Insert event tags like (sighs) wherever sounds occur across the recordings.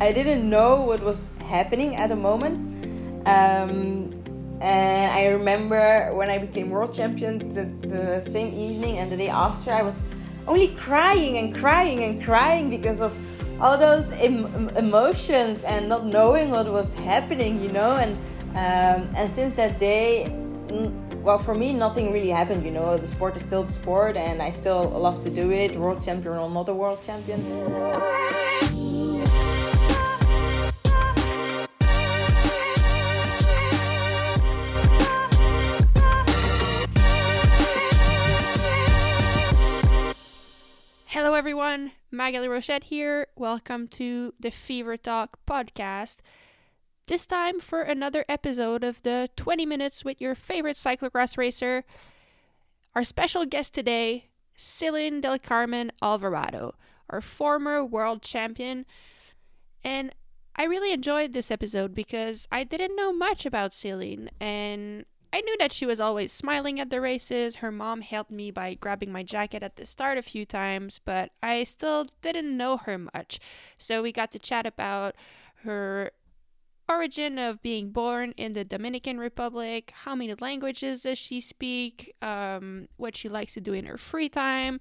I didn't know what was happening at the moment. Um, and I remember when I became world champion the, the same evening and the day after, I was only crying and crying and crying because of all those em- emotions and not knowing what was happening, you know. And um, and since that day, well, for me, nothing really happened. You know, the sport is still the sport, and I still love to do it. World champion or not a world champion. Hello, everyone. Maghalie Rochette here. Welcome to the Fever Talk podcast. This time for another episode of the 20 Minutes with your favorite cyclocross racer. Our special guest today, Ceylin Del Carmen Alvarado, our former world champion. And I really enjoyed this episode because I didn't know much about Ceylin and I knew that she was always smiling at the races. Her mom helped me by grabbing my jacket at the start a few times, but I still didn't know her much. So we got to chat about her origin of being born in the Dominican Republic, how many languages does she speak, um, what she likes to do in her free time.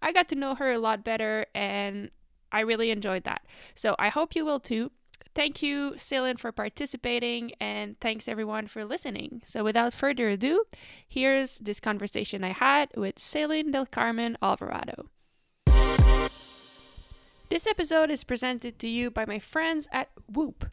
I got to know her a lot better and I really enjoyed that. So I hope you will too. Thank you, Ceylin, for participating, and thanks everyone for listening. So, without further ado, here's this conversation I had with Ceylin Del Carmen Alvarado. This episode is presented to you by my friends at Whoop.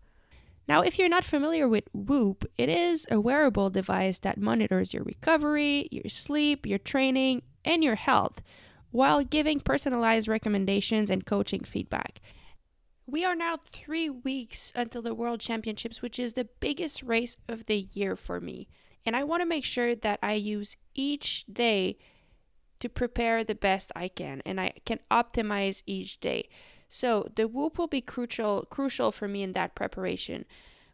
Now, if you're not familiar with Whoop, it is a wearable device that monitors your recovery, your sleep, your training, and your health while giving personalized recommendations and coaching feedback. We are now three weeks until the World Championships, which is the biggest race of the year for me. And I want to make sure that I use each day to prepare the best I can and I can optimize each day. So the whoop will be crucial crucial for me in that preparation.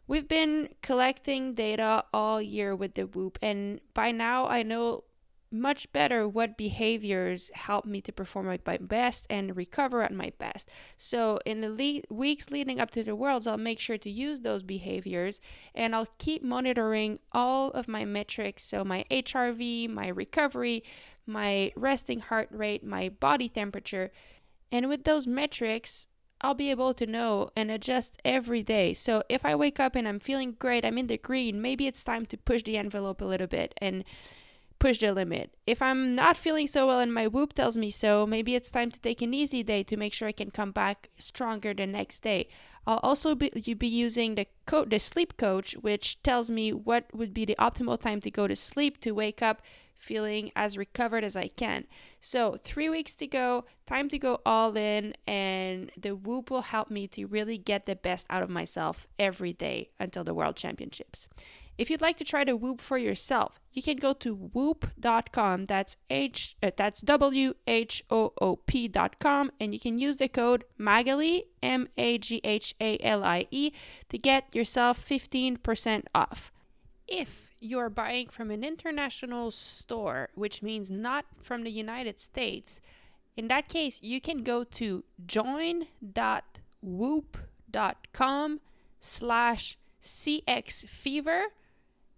We've been collecting data all year with the whoop and by now I know much better what behaviors help me to perform at my best and recover at my best. So, in the le- weeks leading up to the Worlds, I'll make sure to use those behaviors and I'll keep monitoring all of my metrics. So, my HRV, my recovery, my resting heart rate, my body temperature. And with those metrics, I'll be able to know and adjust every day. So if I wake up and I'm feeling great, I'm in the green, maybe it's time to push the envelope a little bit and push the limit. If I'm not feeling so well and my whoop tells me so, maybe it's time to take an easy day to make sure I can come back stronger the next day. I'll also be, be using the co- the sleep coach, which tells me what would be the optimal time to go to sleep to wake up feeling as recovered as I can. So, three weeks to go, time to go all in, and the Whoop will help me to really get the best out of myself every day until the World Championships. If you'd like to try the Whoop for yourself, you can go to whoop.com. That's H uh, that's W H O O P.com and you can use the code Maghalie M A G H A L I E to get yourself 15% off. If you're buying from an international store, which means not from the United States, in that case, you can go to join.whoop.com slash cxfever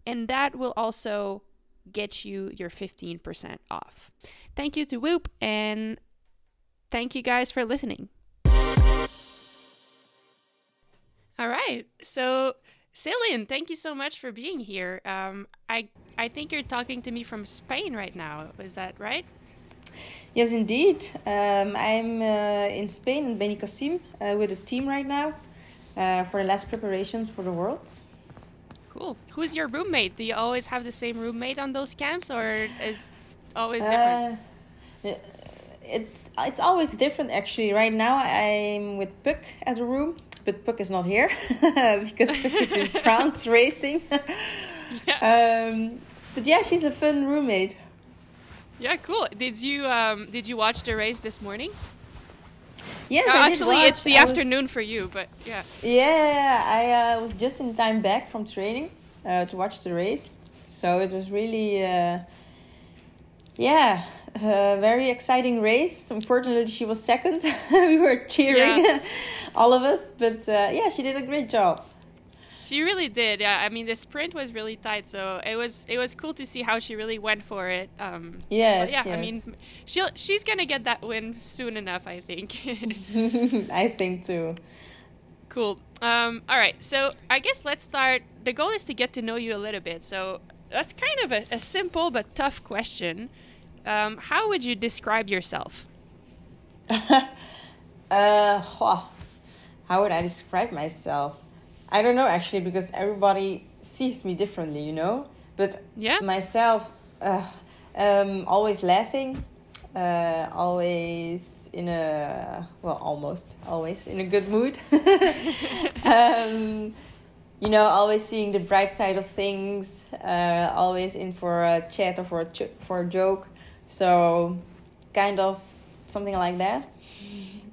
and that will also get you your 15% off. Thank you to Whoop and thank you guys for listening. All right. So, Ceylin, thank you so much for being here. Um, I I think you're talking to me from Spain right now. Is that right? Yes, indeed. Um, I'm uh, in Spain in Benicassim uh, with a team right now uh, for the last preparations for the Worlds. Cool. Who's your roommate? Do you always have the same roommate on those camps, or is always different? Uh, it it's always different actually. Right now I'm with Puck as a room, but Puck is not here (laughs) because (laughs) Puck is in France racing. (laughs) yeah. Um, but yeah, she's a fun roommate. Yeah, cool. Did you um did you watch the race this morning? Yes, No, actually, watch. it's the I was- afternoon for you, but yeah. Yeah, I uh, was just in time back from training uh, to watch the race, so it was really, uh, yeah, a very exciting race. Unfortunately, she was second. (laughs) we were cheering Yeah. (laughs) all of us. But uh, yeah, she did a great job. She really did. Yeah, I mean the sprint was really tight, so it was it was cool to see how she really went for it. Um, yes. Yeah. Yes. I mean, she'll she's gonna get that win soon enough. I think. (laughs) I think too. Cool. Um, all right. So I guess let's start. The goal is to get to know you a little bit. So that's kind of a, a simple but tough question. Um, how would you describe yourself? (laughs) uh, how would I describe myself? I don't know actually because everybody sees me differently, you know. But yeah, myself, uh, um, always laughing, uh, always in a well, almost always in a good mood. (laughs) um, you know, always seeing the bright side of things. Uh, always in for a chat or for a ch- for a joke. So, kind of something like that.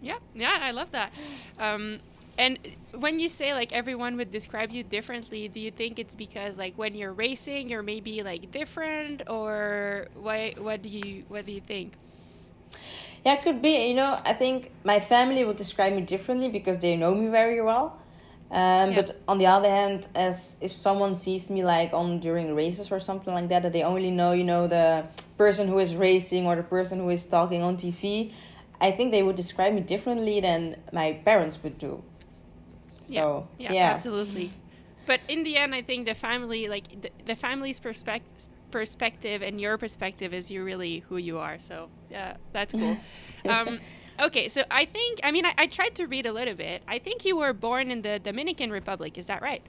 Yeah, yeah, I love that. Um, and when you say like everyone would describe you differently, do you think it's because like when you're racing you're maybe like different or why what do you what do you think? Yeah, it could be. You know, I think my family would describe me differently because they know me very well. Um, Yeah. But on the other hand, as if someone sees me like on during races or something like that, that they only know, you know, the person who is racing or the person who is talking on TV, I think they would describe me differently than my parents would do. So yeah, yeah, absolutely. But in the end, I think the family, like the, the family's perspective, perspective and your perspective is you really who you are. So yeah, that's cool. (laughs) um, okay, so I think I mean I, I tried to read a little bit. I think you were born in the Dominican Republic. Is that right?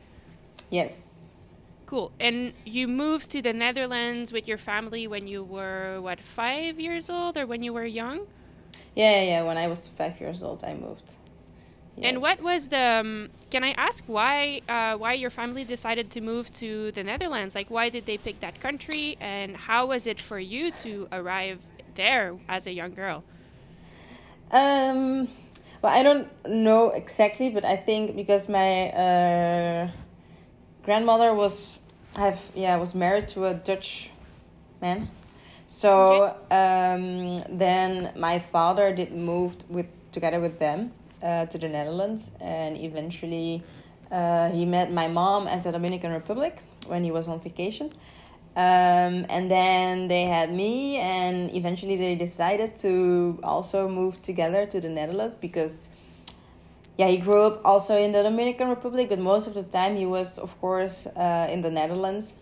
Yes. Cool. And you moved to the Netherlands with your family when you were what five years old or when you were young? Yeah, yeah, yeah. When I was five years old, I moved. And what was the? Um, can I ask why? Uh, why your family decided to move to the Netherlands? Like, why did they pick that country? And how was it for you to arrive there as a young girl? Um, well, I don't know exactly, but I think because my uh, grandmother was I have yeah was married to a Dutch man, so um, then my father did moved with together with them uh, to the Netherlands, and eventually uh, he met my mom at the Dominican Republic when he was on vacation. Um, and then they had me, and eventually they decided to also move together to the Netherlands because, yeah, he grew up also in the Dominican Republic, but most of the time he was, of course, uh, in the Netherlands.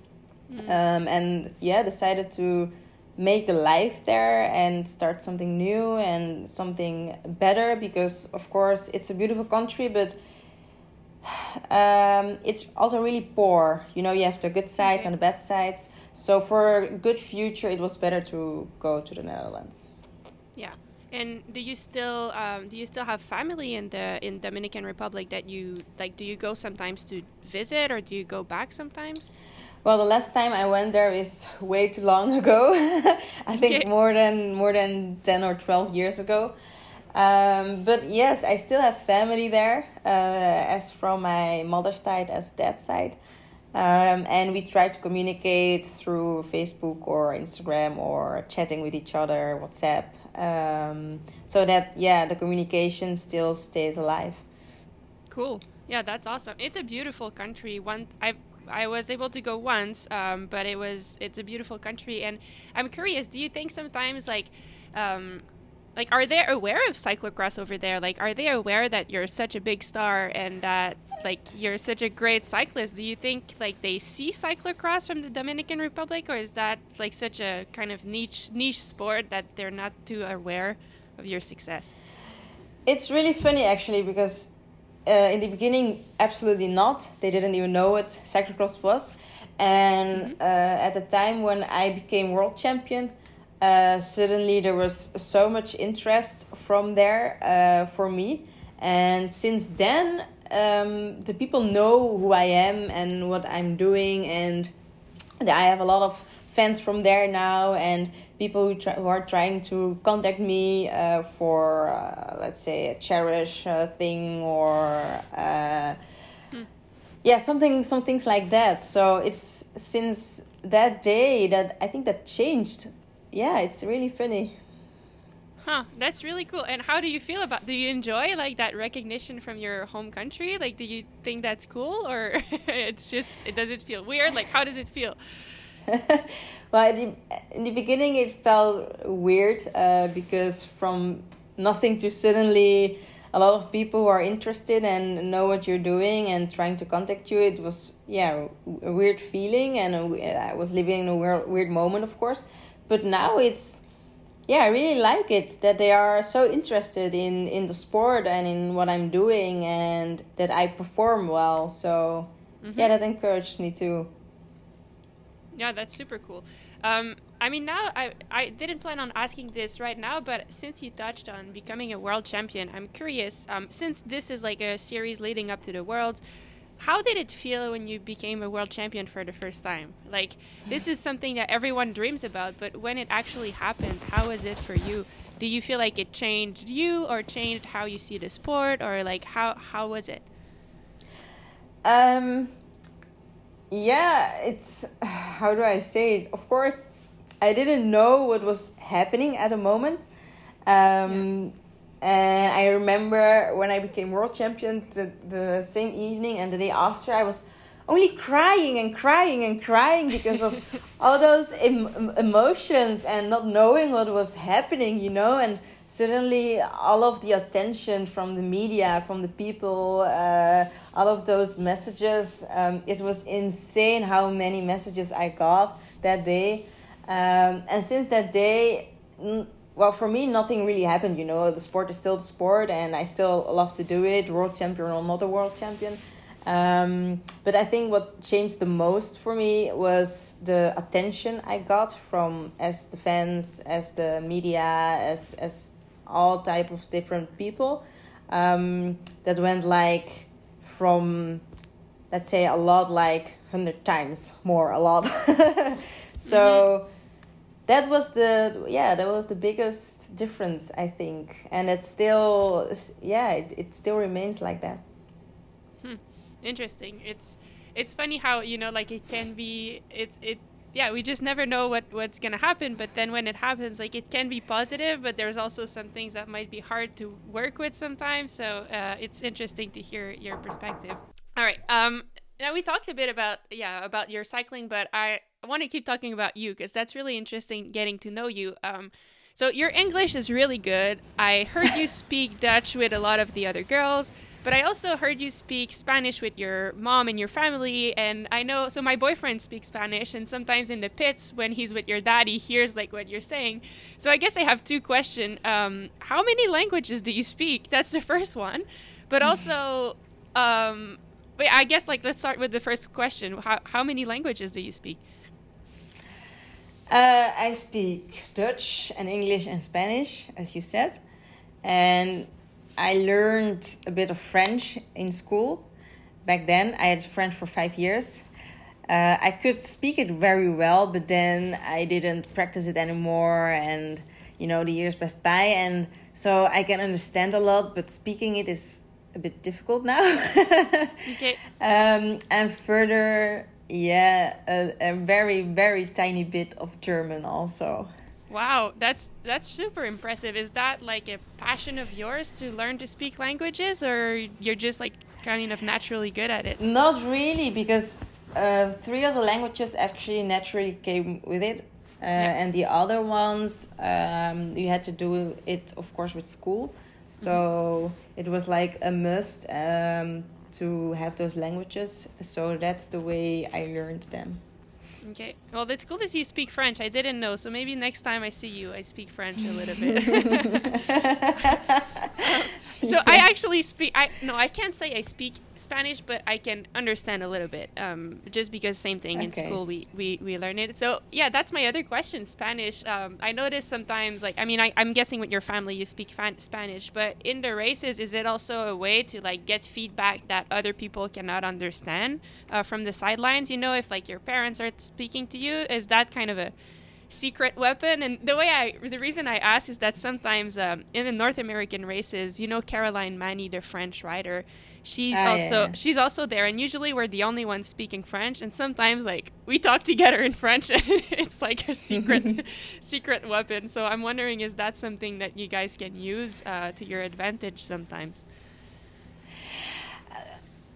Um, and yeah, decided to make a life there and start something new and something better because, of course, it's a beautiful country, but (sighs) um, it's also really poor. You know, you have the good sides Okay. and the bad sides. So for a good future, it was better to go to the Netherlands. Yeah. And do you still um, do you still have family in the in Dominican Republic that you like? Do you go sometimes to visit, or do you go back sometimes? Well, the last time I went there is way too long (laughs) ago. I think Okay. more than more than ten or twelve years ago. Um, but yes, I still have family there, uh, as from my mother's side as dad's side. Um, and we try to communicate through Facebook or Instagram or chatting with each other, WhatsApp, um, so that yeah, the communication still stays alive. Cool. Yeah, that's awesome. It's a beautiful country. One I I was able to go once, um, but it was it's a beautiful country. And I'm curious, do you think sometimes like um, like are they aware of cyclocross over there? Like are they aware that you're such a big star and that like you're such a great cyclist? Do you think like they see cyclocross from the Dominican Republic or is that like such a kind of niche niche sport that they're not too aware of your success? It's really funny actually because uh, in the beginning, absolutely not. They didn't even know what cyclocross was. And uh, at the time when I became world champion, uh, suddenly there was so much interest from there uh, for me. And since then, um, the people know who I am and what I'm doing, and I have a lot of fans from there now, and people who, try, who are trying to contact me uh, for, uh, let's say, a cherish uh, thing or. Uh, Yeah, something, some things like that. So it's since that day that I think that changed. Yeah, it's really funny. Huh, that's really cool. And how do you feel about do you enjoy like that recognition from your home country? Like do you think that's cool or (laughs) it's just it does it feel weird? Like how does it feel? (laughs) well, in the beginning it felt weird uh, because from nothing to suddenly a lot of people who are interested and know what you're doing and trying to contact you it was yeah a weird feeling and a, i was living in a weird, weird moment of course but now it's yeah i really like it that they are so interested in in the sport and in what i'm doing and that i perform well so mm-hmm. yeah that encouraged me too yeah that's super cool um, I mean, now I, I didn't plan on asking this right now, but since you touched on becoming a world champion, I'm curious. Um, since this is like a series leading up to the Worlds, how did it feel when you became a world champion for the first time? Like, this is something that everyone dreams about, but when it actually happens, how is it for you? Do you feel like it changed you or changed how you see the sport, or like how how was it? Um, yeah, it's how do I say it? Of course, I didn't know what was happening at the moment. Um, yeah. And I remember when I became world champion, the, the same evening and the day after, I was only crying and crying and crying because of (laughs) all those em- emotions and not knowing what was happening, you know. And suddenly, all of the attention from the media, from the people, uh, all of those messages. Um, it was insane how many messages I got that day. Um, and since that day, well, for me, nothing really happened. You know, the sport is still the sport, and I still love to do it. World champion or not a world champion. Um, but I think what changed the most for me was the attention I got from as the fans, as the media, as as all type of different people. Um, that went like from let's say a lot like 100 times more a lot (laughs) so mm-hmm. that was the yeah that was the biggest difference i think and it still yeah it, it still remains like that interesting. It's it's funny how you know like it can be it it yeah we just never know what what's gonna happen but then when it happens like it can be positive but there's also some things that might be hard to work with sometimes. So uh, it's interesting to hear your perspective. All right um now we talked a bit about yeah about your cycling but i want to keep talking about you because that's really interesting getting to know you. Um so your english is really good. I heard you (laughs) speak dutch with a lot of the other girls but I also heard you speak Spanish with your mom and your family, and I know. So my boyfriend speaks Spanish, and sometimes in the pits when he's with your dad, he hears like what you're saying. So I guess I have two questions. Um, how many languages do you speak? That's the first one. But also, um, wait, I guess like let's start with the first question. How how many languages do you speak? Uh, I speak Dutch and English and Spanish, as you said, and I learned a bit of French in school. Back then, I had French for five years. Uh, I could speak it very well, but then I didn't practice it anymore, and you know the years passed by, and so I can understand a lot, but speaking it is a bit difficult now. (laughs) okay. (laughs) Um, and further, yeah, a, a very very tiny bit of German also. Wow, that's that's super impressive. Is that like a passion of yours to learn to speak languages, or you're just like kind of naturally good at it? Not really, because uh, three of the languages actually naturally came with it, uh, yeah. and the other ones um, you had to do it, of course, with school. So mm-hmm. it was like a must um, to have those languages. So that's the way I learned them. Okay. Well, it's cool that you speak French. I didn't know, so maybe next time I see you, I speak French a little bit. (laughs) (laughs) so yes. I actually speak. I no, I can't say I speak Spanish, but I can understand a little bit. Um, just because same thing okay. in school we, we we learn it. So yeah, that's my other question. Spanish. Um, I notice sometimes like I mean I, I'm guessing with your family you speak Spanish, but in the races is it also a way to like get feedback that other people cannot understand uh, from the sidelines? You know, if like your parents are speaking to you, is that kind of a secret weapon. And the way I, the reason I ask is that sometimes um, in the North American races, you know, Caroline Mani, the French rider, she's Ah, also yeah, yeah. she's also there. And usually we're the only ones speaking French. And sometimes like we talk together in French, (laughs) and it's like a secret (laughs) secret weapon. So I'm wondering, is that something that you guys can use uh, to your advantage sometimes?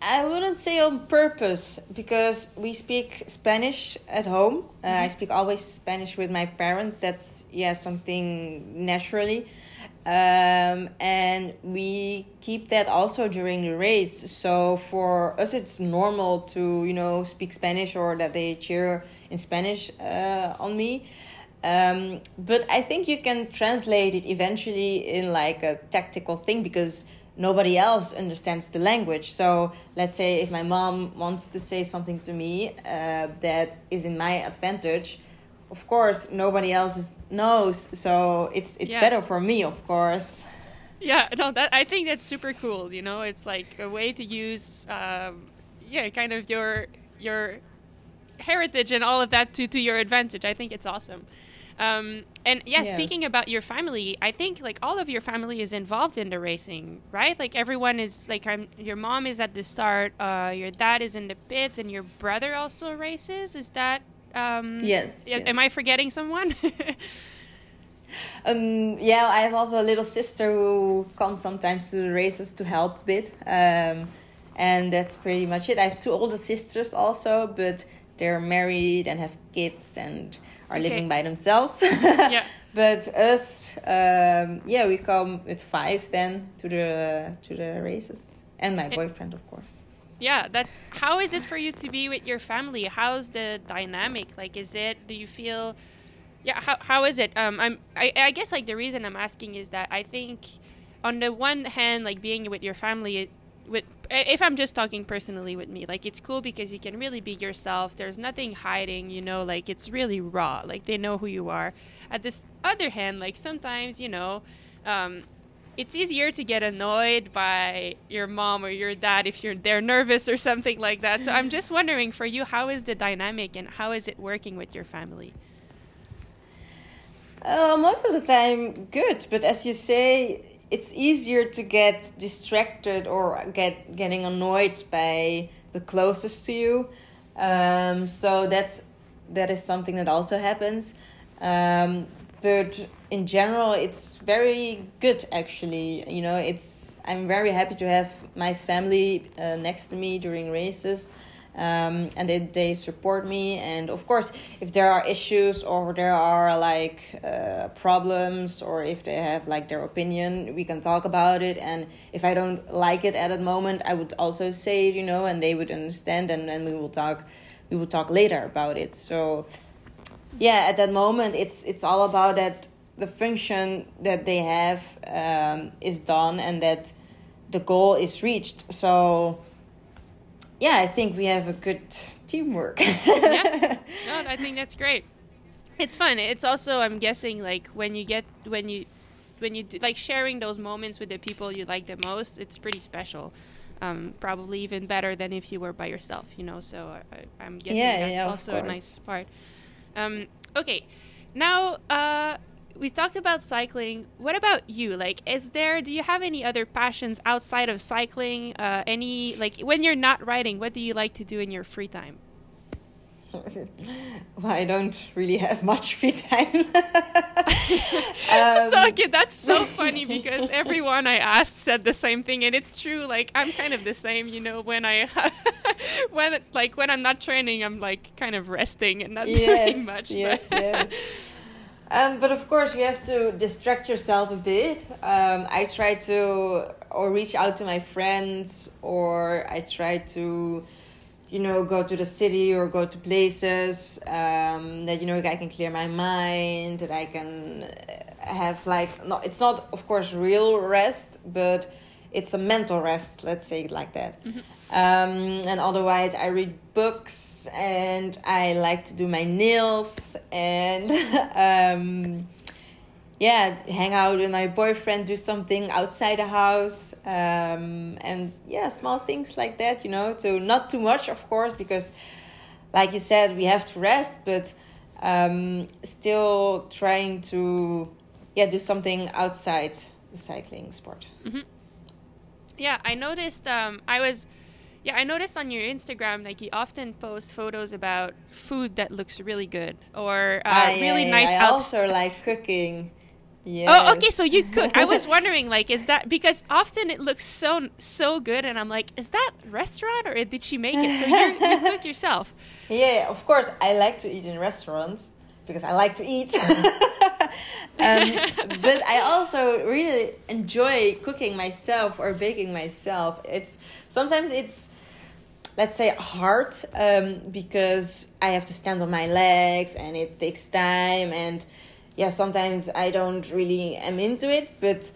I wouldn't say on purpose because we speak Spanish at home. Uh, I speak always Spanish with my parents. That's yeah something naturally, um, and we keep that also during the race. So for us, it's normal to you know speak Spanish or that they cheer in Spanish uh, on me. Um, but I think you can translate it eventually in like a tactical thing because nobody else understands the language. So let's say if my mom wants to say something to me uh, that is in my advantage, of course nobody else knows. So it's it's Yeah. better for me, of course. Yeah, no, that I think that's super cool. You know, it's like a way to use, um, yeah, kind of your your heritage and all of that to to your advantage. I think it's awesome. Um, and yeah, Yes. speaking about your family, I think like all of your family is involved in the racing, right? Like everyone is like, I'm, your mom is at the start, uh, your dad is in the pits, and your brother also races. Is that? Um, Yes, yes. Am I forgetting someone? (laughs) Um, yeah, I have also a little sister who comes sometimes to the races to help a bit. Um, and that's pretty much it. I have two older sisters also, but they're married and have kids and are Okay. living by themselves. (laughs) yeah. But us, um, yeah, we come with five then to the to the races, and my Eh. boyfriend, of course. Yeah, that's how is it for you to be with your family? How's the dynamic? Like is it do you feel Yeah, how how is it? Um I'm I, I guess like the reason I'm asking is that I think on the one hand like being with your family it, with if I'm just talking personally with me, like it's cool because you can really be yourself. There's nothing hiding, you know, like it's really raw. Like they know who you are. At this other hand, like sometimes, you know, um, it's easier to get annoyed by your mom or your dad if you're they're nervous or something like that. So I'm just wondering for you, how is the dynamic and how is it working with your family? Uh, most of the time, good. But as you say, it's easier to get distracted or get getting annoyed by the closest to you. Um, so that's that is something that also happens. Um, but in general, it's very good. Actually, you know, it's I'm very happy to have my family uh, next to me during races um, and they, they support me. And of course if there are issues or there are like uh, problems or if they have like their opinion we can talk about it. And if i don't like it at that moment i would also say it you know and they would understand and then we will talk we will talk later about it. So yeah at that moment it's it's all about that the function that they have um, is done and that the goal is reached so yeah, I think we have a good teamwork. yeah. (laughs) No, I think that's great. It's fun. It's also I'm guessing like when you get when you when you do, like sharing those moments with the people you like the most, it's pretty special. Um, probably even better than if you were by yourself, you know. So I, I'm guessing Yeah, that's yeah, also a nice part. Um, okay, now uh, we talked about cycling. What about you? Like, is there? Do you have any other passions outside of cycling? Uh, any like when you're not riding, what do you like to do in your free time? (laughs) well, I don't really have much free time. (laughs) so Um, okay, that's so (laughs) funny because everyone I asked said the same thing, and it's true. Like I'm kind of the same, you know. When I (laughs) when it's like when I'm not training, I'm like kind of resting and not (laughs) doing much. Yes, but- yes. (laughs) Um, but of course, you have to distract yourself a bit. Um, I try to or reach out to my friends, or I try to, you know, go to the city or go to places um, that you know I can clear my mind, that I can uh, have like no, it's not of course real rest, but it's a mental rest. Let's say it like that. Um, and otherwise, I read books and I like to do my nails and (laughs) um, yeah, hang out with my boyfriend, do something outside the house, um, and yeah, small things like that. You know, to not too much, of course, because like you said, we have to rest, but um, still trying to yeah do something outside the cycling sport. Mm-hmm. Yeah, I noticed. Um, I was. Yeah, I noticed on your Instagram like you often post photos about food that looks really good or uh, Ah, really yeah, nice. I also like cooking. Yes. Oh, okay. So you cook. I was (laughs) wondering, like, is that because often it looks so so good, and I'm like, is that restaurant or did she make it? So you you cook (laughs) yourself. Yeah, of course, I like to eat in restaurants because I like to eat. (laughs) um, but I also really enjoy cooking myself or baking myself. It's sometimes it's let's say hard um, because I have to stand on my legs and it takes time and yeah sometimes I don't really am into it but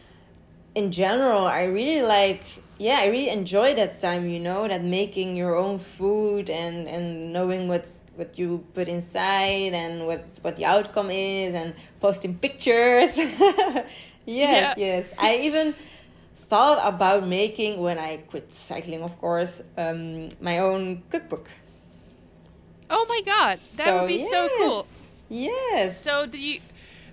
in general I really like yeah I really enjoy that time you know that making your own food and and knowing what's what you put inside and what what the outcome is and posting pictures (laughs) yes Yeah. yes I even thought about making when I quit cycling, of course, um, my own cookbook. Oh my god, that would be so cool. Yes. So do you?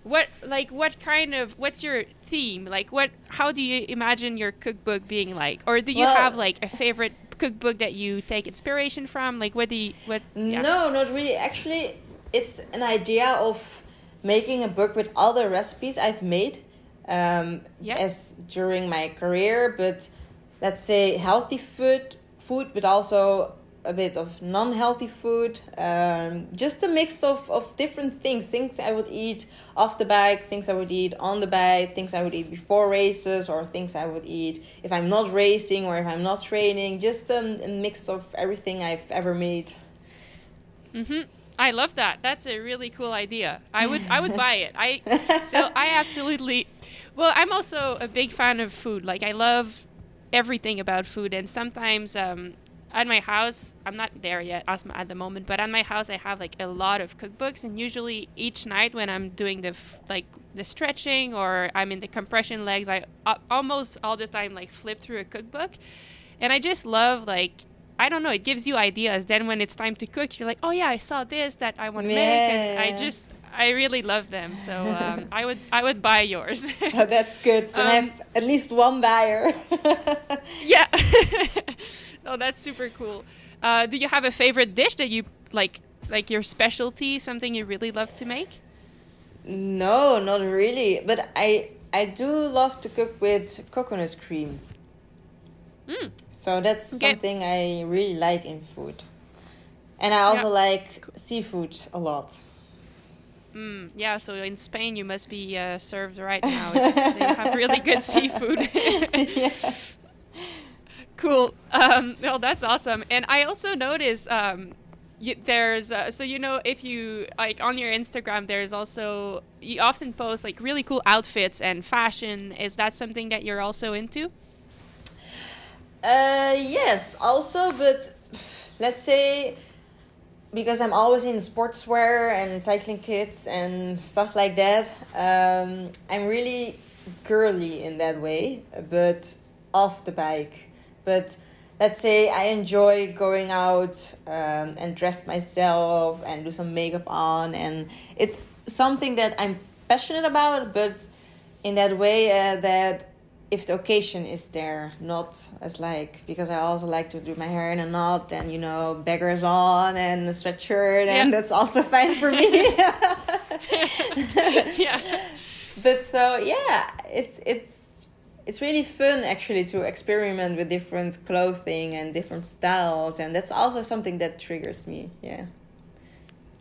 What like what kind of what's your theme? Like what? How do you imagine your cookbook being like? Or do you Well- have like a favorite cookbook that you take inspiration from? Like what do you what? yeah. No, not really. Actually, it's an idea of making a book with all the recipes I've made um, Yeah. as during my career, but let's say healthy food, food, but also a bit of non-healthy food. Um, just a mix of, of different things. Things I would eat off the bike, things I would eat on the bike, things I would eat before races, or things I would eat if I'm not racing or if I'm not training. Just um, a mix of everything I've ever made. hmm I love that. That's a really cool idea. I would I would (laughs) buy it. I so I absolutely. Well, I'm also a big fan of food. Like I love everything about food, and sometimes um, at my house, I'm not there yet at the moment, but at my house I have like a lot of cookbooks, and usually each night when I'm doing the f- like the stretching or I'm in the compression legs, I uh, almost all the time like flip through a cookbook, and I just love like. I don't know. It gives you ideas. Then when it's time to cook, you're like, "Oh yeah, I saw this that I want to make," and I just, I really love them. So um, I would, I would buy yours. Oh, that's good. Then I Um, have at least one buyer. yeah. (laughs) oh, that's super cool. Uh, do you have a favorite dish that you like, like your specialty, something you really love to make? no, not really. But I I do love to cook with coconut cream. Mm. So that's Okay. something I really like in food. And I also like seafood a lot. Mm, yeah. So in Spain, you must be uh, served right (laughs) now. They have really good seafood. (laughs) yeah. Cool. Um, (laughs) well, that's awesome. And I also notice um, there's uh, so you know if you like on your Instagram, there's also you often post like really cool outfits and fashion. Is that something that you're also into? Uh, yes, also, but let's say because I'm always in sportswear and cycling kits and stuff like that, um, I'm really girly in that way, but off the bike. But let's say I enjoy going out um, and dress myself and do some makeup on, and it's something that I'm passionate about, but in that way uh, that if the occasion is there, not as like because I also like to do my hair in a knot and you know beggars on and a sweatshirt and Yeah. that's also (laughs) fine for me. (laughs) yeah. (laughs) But so yeah, it's it's it's really fun actually to experiment with different clothing and different styles and that's also something that triggers me. Yeah.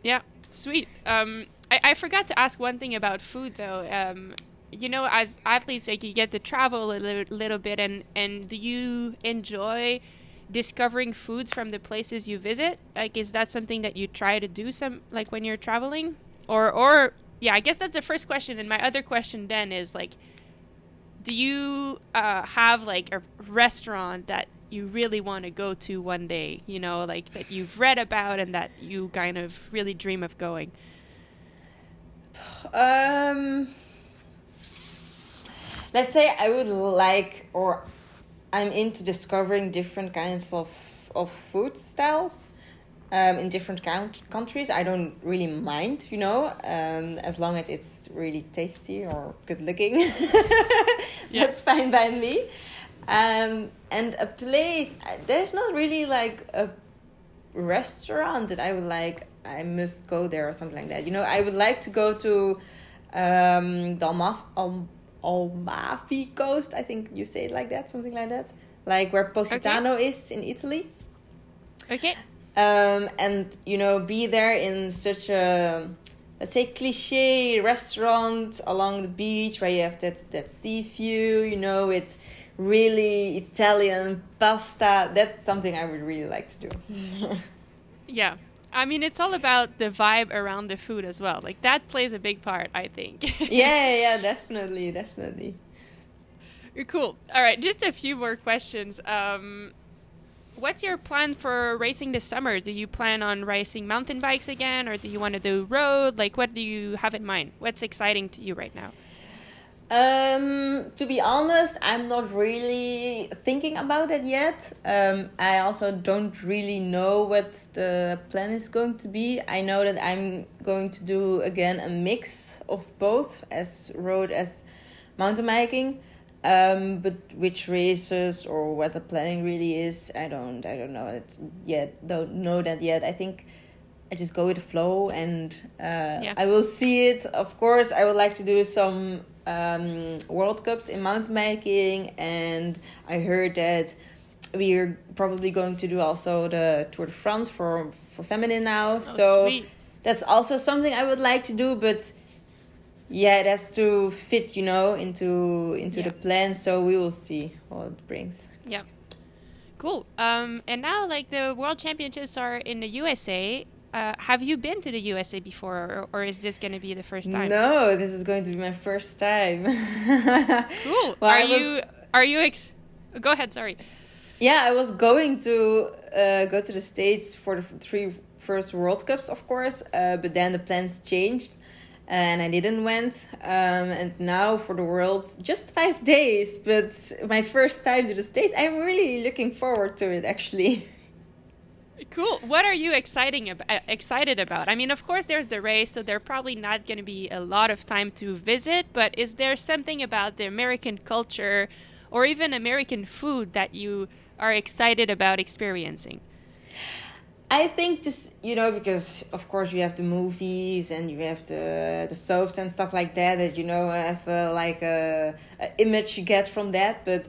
Yeah, sweet. Um, I, I forgot to ask one thing about food though. Um, you know, as athletes, like you get to travel a little, little bit, and and do you enjoy discovering foods from the places you visit? Like, is that something that you try to do some like when you're traveling, or or yeah? I guess that's the first question, and my other question then is like, do you uh, have like a restaurant that you really want to go to one day you know like that you've read about and that you kind of really dream of going Um, let's say I would like, or I'm into discovering different kinds of of food styles. Um, in different count- countries. I don't really mind, you know, um, as long as it's really tasty or good looking. (laughs) That's fine by me. Um, and a place, there's not really like a restaurant that I would like, I must go there or something like that. You know, I would like to go to um, the Almaf- Al- Almafi coast, I think you say it like that, something like that. Like where Positano okay. is in Italy. Okay. Um, and, you know, be there in such a let's say cliche restaurant along the beach where you have that that sea view you know it's really Italian pasta. That's something I would really like to do. (laughs) yeah. I mean, it's all about the vibe around the food as well. Like that plays a big part, I think. (laughs) yeah, yeah, (laughs) definitely, definitely. Cool. All right, just a few more questions. Um, what's your plan for racing this summer? Do you plan on racing mountain bikes again, or do you want to do road? Like, what do you have in mind? What's exciting to you right now? Um, to be honest, I'm not really thinking about it yet. Um, I also don't really know what the plan is going to be. I know that I'm going to do again a mix of both as road as mountain biking. Um, but which races or what the planning really is, I don't, I don't know it yet. Don't know that yet. I think I just go with the flow, and uh, yeah. I will see it. Of course, I would like to do some um, World Cups in mountain biking, and I heard that we are probably going to do also the Tour de France for for feminine now. Oh, so sweet. that's also something I would like to do, but yeah, it has to fit, you know, into into yeah. the plan. So we will see what it brings. Yeah. Cool. Um, and now, like the World Championships are in the USA, uh, have you been to the USA before, or, or is this going to be the first time? No, this is going to be my first time. (laughs) cool. well, are you are you ex? Go ahead. Sorry. Yeah, I was going to uh, go to the states for the three first World Cups, of course, uh, but then the plans changed, and I didn't went. Um, and now for the world, just five days, but my first time to the states. I'm really looking forward to it, actually. Cool. What are you exciting ab- uh, excited about? I mean, of course, there's the race, so there probably not going to be a lot of time to visit. But is there something about the American culture, or even American food, that you are excited about experiencing? I think just you know because of course you have the movies and you have the the soaps and stuff like that that you know have uh, like a, a image you get from that, but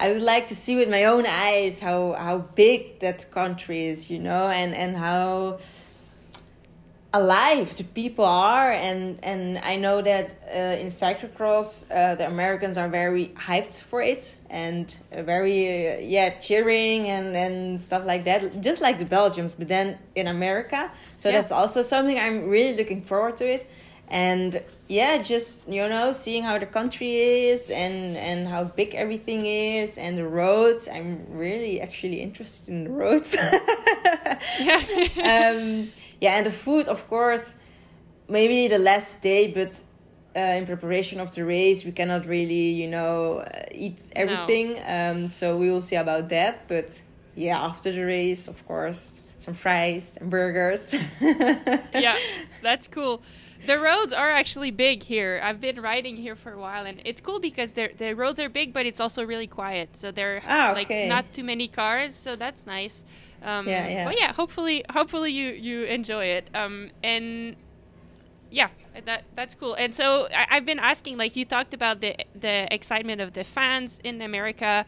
I would like to see with my own eyes how how big that country is, you know, and and how alive the people are and and I know that uh, in cyclocross uh, the Americans are very hyped for it and very uh, yeah cheering and and stuff like that just like the Belgians but then in America. So yeah. that's also something I'm really looking forward to it. And yeah just you know seeing how the country is and and how big everything is and the roads. I'm really actually interested in the roads. (laughs) Yeah. (laughs) Um yeah and the food of course maybe the last day but uh, in preparation of the race we cannot really you know uh, eat everything no. um so we will see about that but yeah after the race of course some fries and burgers (laughs) yeah that's cool the roads are actually big here. I've been riding here for a while, and it's cool because the roads are big, but it's also really quiet. So there are oh, okay. like not too many cars, so that's nice. Um, yeah, yeah. But yeah, hopefully, hopefully you you enjoy it. Um, and yeah, that that's cool. And so I, I've been asking, like you talked about the the excitement of the fans in America.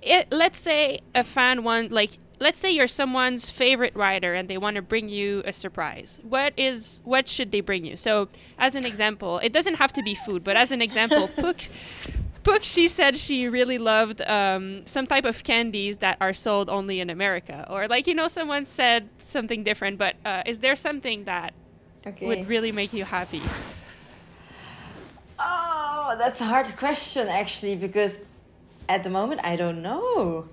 It, let's say a fan want like let's say you're someone's favorite rider and they want to bring you a surprise what is what should they bring you so as an example it doesn't have to be food but as an example (laughs) Puck, Puck she said she really loved um, some type of candies that are sold only in america or like you know someone said something different but uh, is there something that okay. would really make you happy oh that's a hard question actually because at the moment i don't know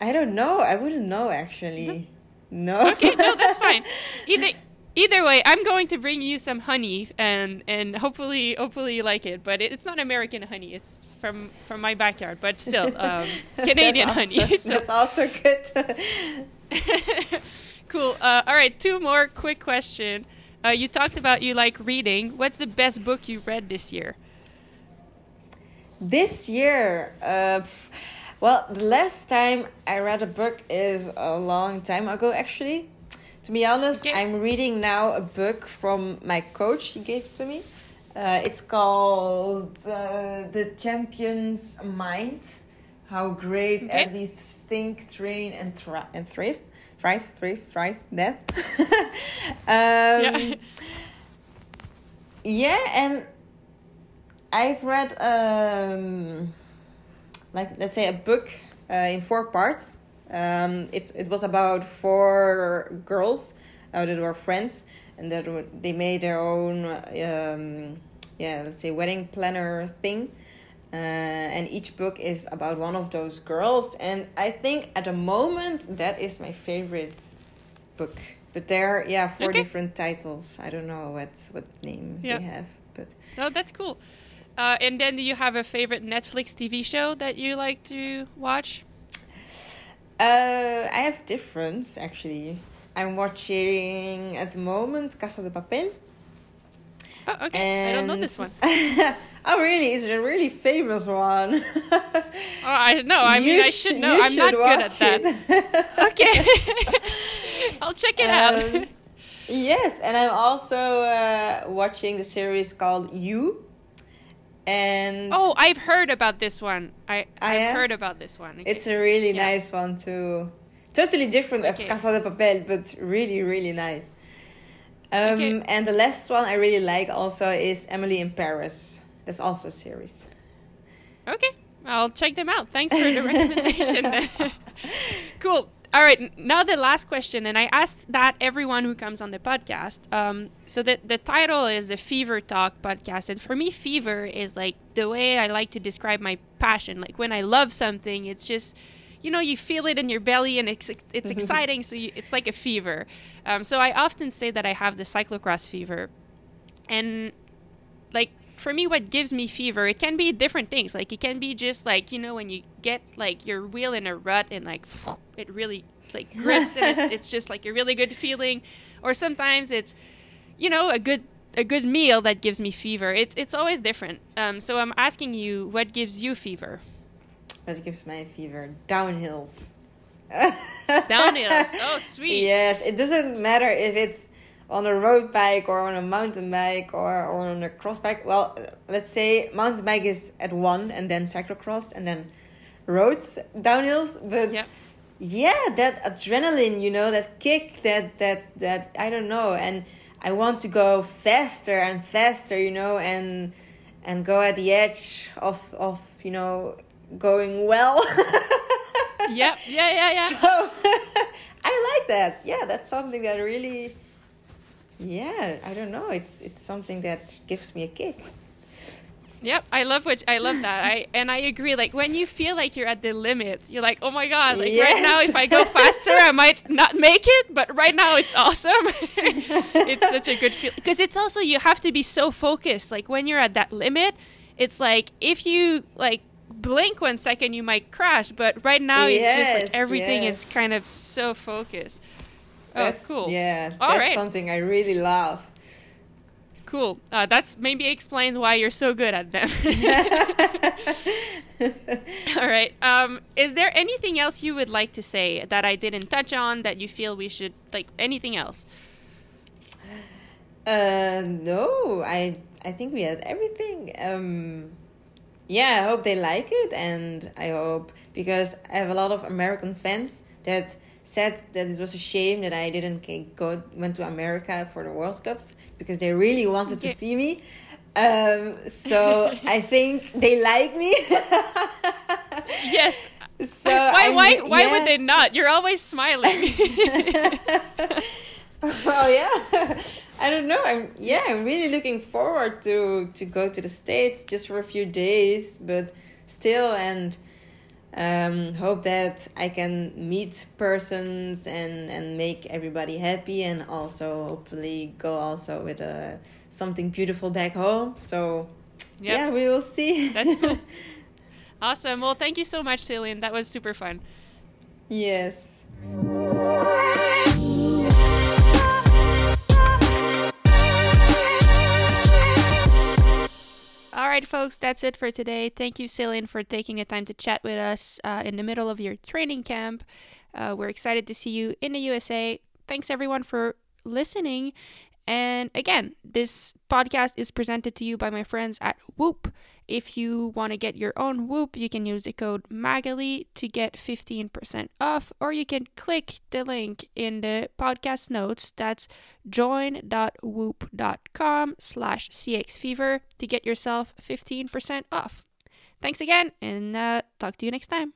I don't know. I wouldn't know actually. No. Okay, no, that's (laughs) fine. Either either way, I'm going to bring you some honey and and hopefully hopefully you like it. But it, it's not American honey. It's from from my backyard, but still (laughs) um, Canadian that's honey. Also, (laughs) so. That's also good. (laughs) cool. Uh, all right, two more quick question. Uh, you talked about you like reading. What's the best book you read this year? This year, uh, well, the last time I read a book is a long time ago, actually. To be honest, Okay. I'm reading now a book from my coach. He gave to me. Uh, it's called uh, The Champion's Mind How Great Okay. Athletes Think, Train, and, thri- and Thrive. Thrive, thrive, thrive, that. (laughs) um, yeah. yeah, and I've read um like let's say a book uh, in four parts. Um, it's it was about four girls uh, that were friends and that were, they made their own um, yeah let's say wedding planner thing. Uh, and each book is about one of those girls, and I think at the moment that is my favorite book. But there, are, yeah, four Okay. different titles. I don't know what what name Yeah. they have, but No, that's cool. Uh, and then do you have a favorite Netflix TV show that you like to watch? Uh, I have difference actually. I'm watching at the moment Casa de Papel. Oh, okay. I don't know this one. (laughs) oh, really? It's a really famous one. (laughs) Oh, I know. I mean, You I should know. I'm not good at that. (laughs) Okay. I'll check it out. Um, yes, and I'm also uh, watching the series called You. And oh, I've heard about this one. I Ah, I've heard about this one. Okay. it's a really Yeah. nice one too. Totally different as Okay. Casa de Papel, but really, really nice. Um, Okay. And the last one I really like also is Emily in Paris. That's also a series. Okay, I'll check them out. Thanks for the (laughs) recommendation. (laughs) cool. All right, now the last question, and I asked that everyone who comes on the podcast. Um, so the the title is the Fever Talk podcast, and for me, fever is like the way I like to describe my passion. Like when I love something, it's just you know you feel it in your belly and it's it's (laughs) exciting so you, it's like a fever um, so i often say that i have the cyclocross fever and like for me what gives me fever it can be different things. Like it can be just like you know when you get like your wheel in a rut and like (sniffs) it really like grips and it, it's just like a really good feeling. Or sometimes it's you know a good a good meal that gives me fever. It, it's always different. Um, so i'm asking you what gives you fever? What gives my fever? Downhills. (laughs) downhills. Oh sweet. Yes, it doesn't matter if it's on a road bike or on a mountain bike or, or on a cross bike. Well, let's say mountain bike is at one and then cyclocross and then roads downhills. But Yep. yeah, that adrenaline, you know, that kick, that that that I don't know, and I want to go faster and faster, you know, and and go at the edge of of you know going well. yep yeah yeah yeah (laughs) So (laughs) I like that. Yeah, that's something that really yeah, I don't know. It's it's something that gives me a kick. Yep, I love what I love that. I and I agree. Like when you feel like you're at the limit, you're like, oh my god! Like right now, if I go faster, I might not make it. But right now, it's awesome. (laughs) it's such a good feel because it's also you have to be so focused. Like when you're at that limit, it's like if you like blink one second, you might crash. But right now, it's just like everything is kind of so focused. Oh, That's cool. Yeah, All that's right. something I really love. Cool. Uh, that's maybe explains why you're so good at them. (laughs) All right. Um, is there anything else you would like to say that I didn't touch on that you feel we should like anything else? Uh, no, I I think we had everything. Um, yeah, I hope they like it, and I hope because I have a lot of American fans that said that it was a shame that I didn't go went to America for the World Cups because they really wanted to see me. Um, so (laughs) I think they like me. (laughs) Yes. so why? I'm Why? Why would they not? You're always smiling. (laughs) well, yeah. I don't know. I'm yeah. I'm really looking forward to to go to the states just for a few days, but still, and um, hope that I can meet persons and and make everybody happy, and also hopefully go also with a something beautiful back home. So Yep. yeah, we will see. That's cool. (laughs) awesome. Well, thank you so much, Ceylin. That was super fun. yes. Right, folks, that's it for today. Thank you, Ceylin, for taking the time to chat with us uh, in the middle of your training camp. Uh, we're excited to see you in the USA. Thanks, everyone, for listening. And again, this podcast is presented to you by my friends at Whoop. If you want to get your own Whoop, you can use the code MAGHALIE to get 15% off, or you can click the link in the podcast notes. That's join.whoop.com slash cxfever to get yourself 15% off. Thanks again, and uh, talk to you next time.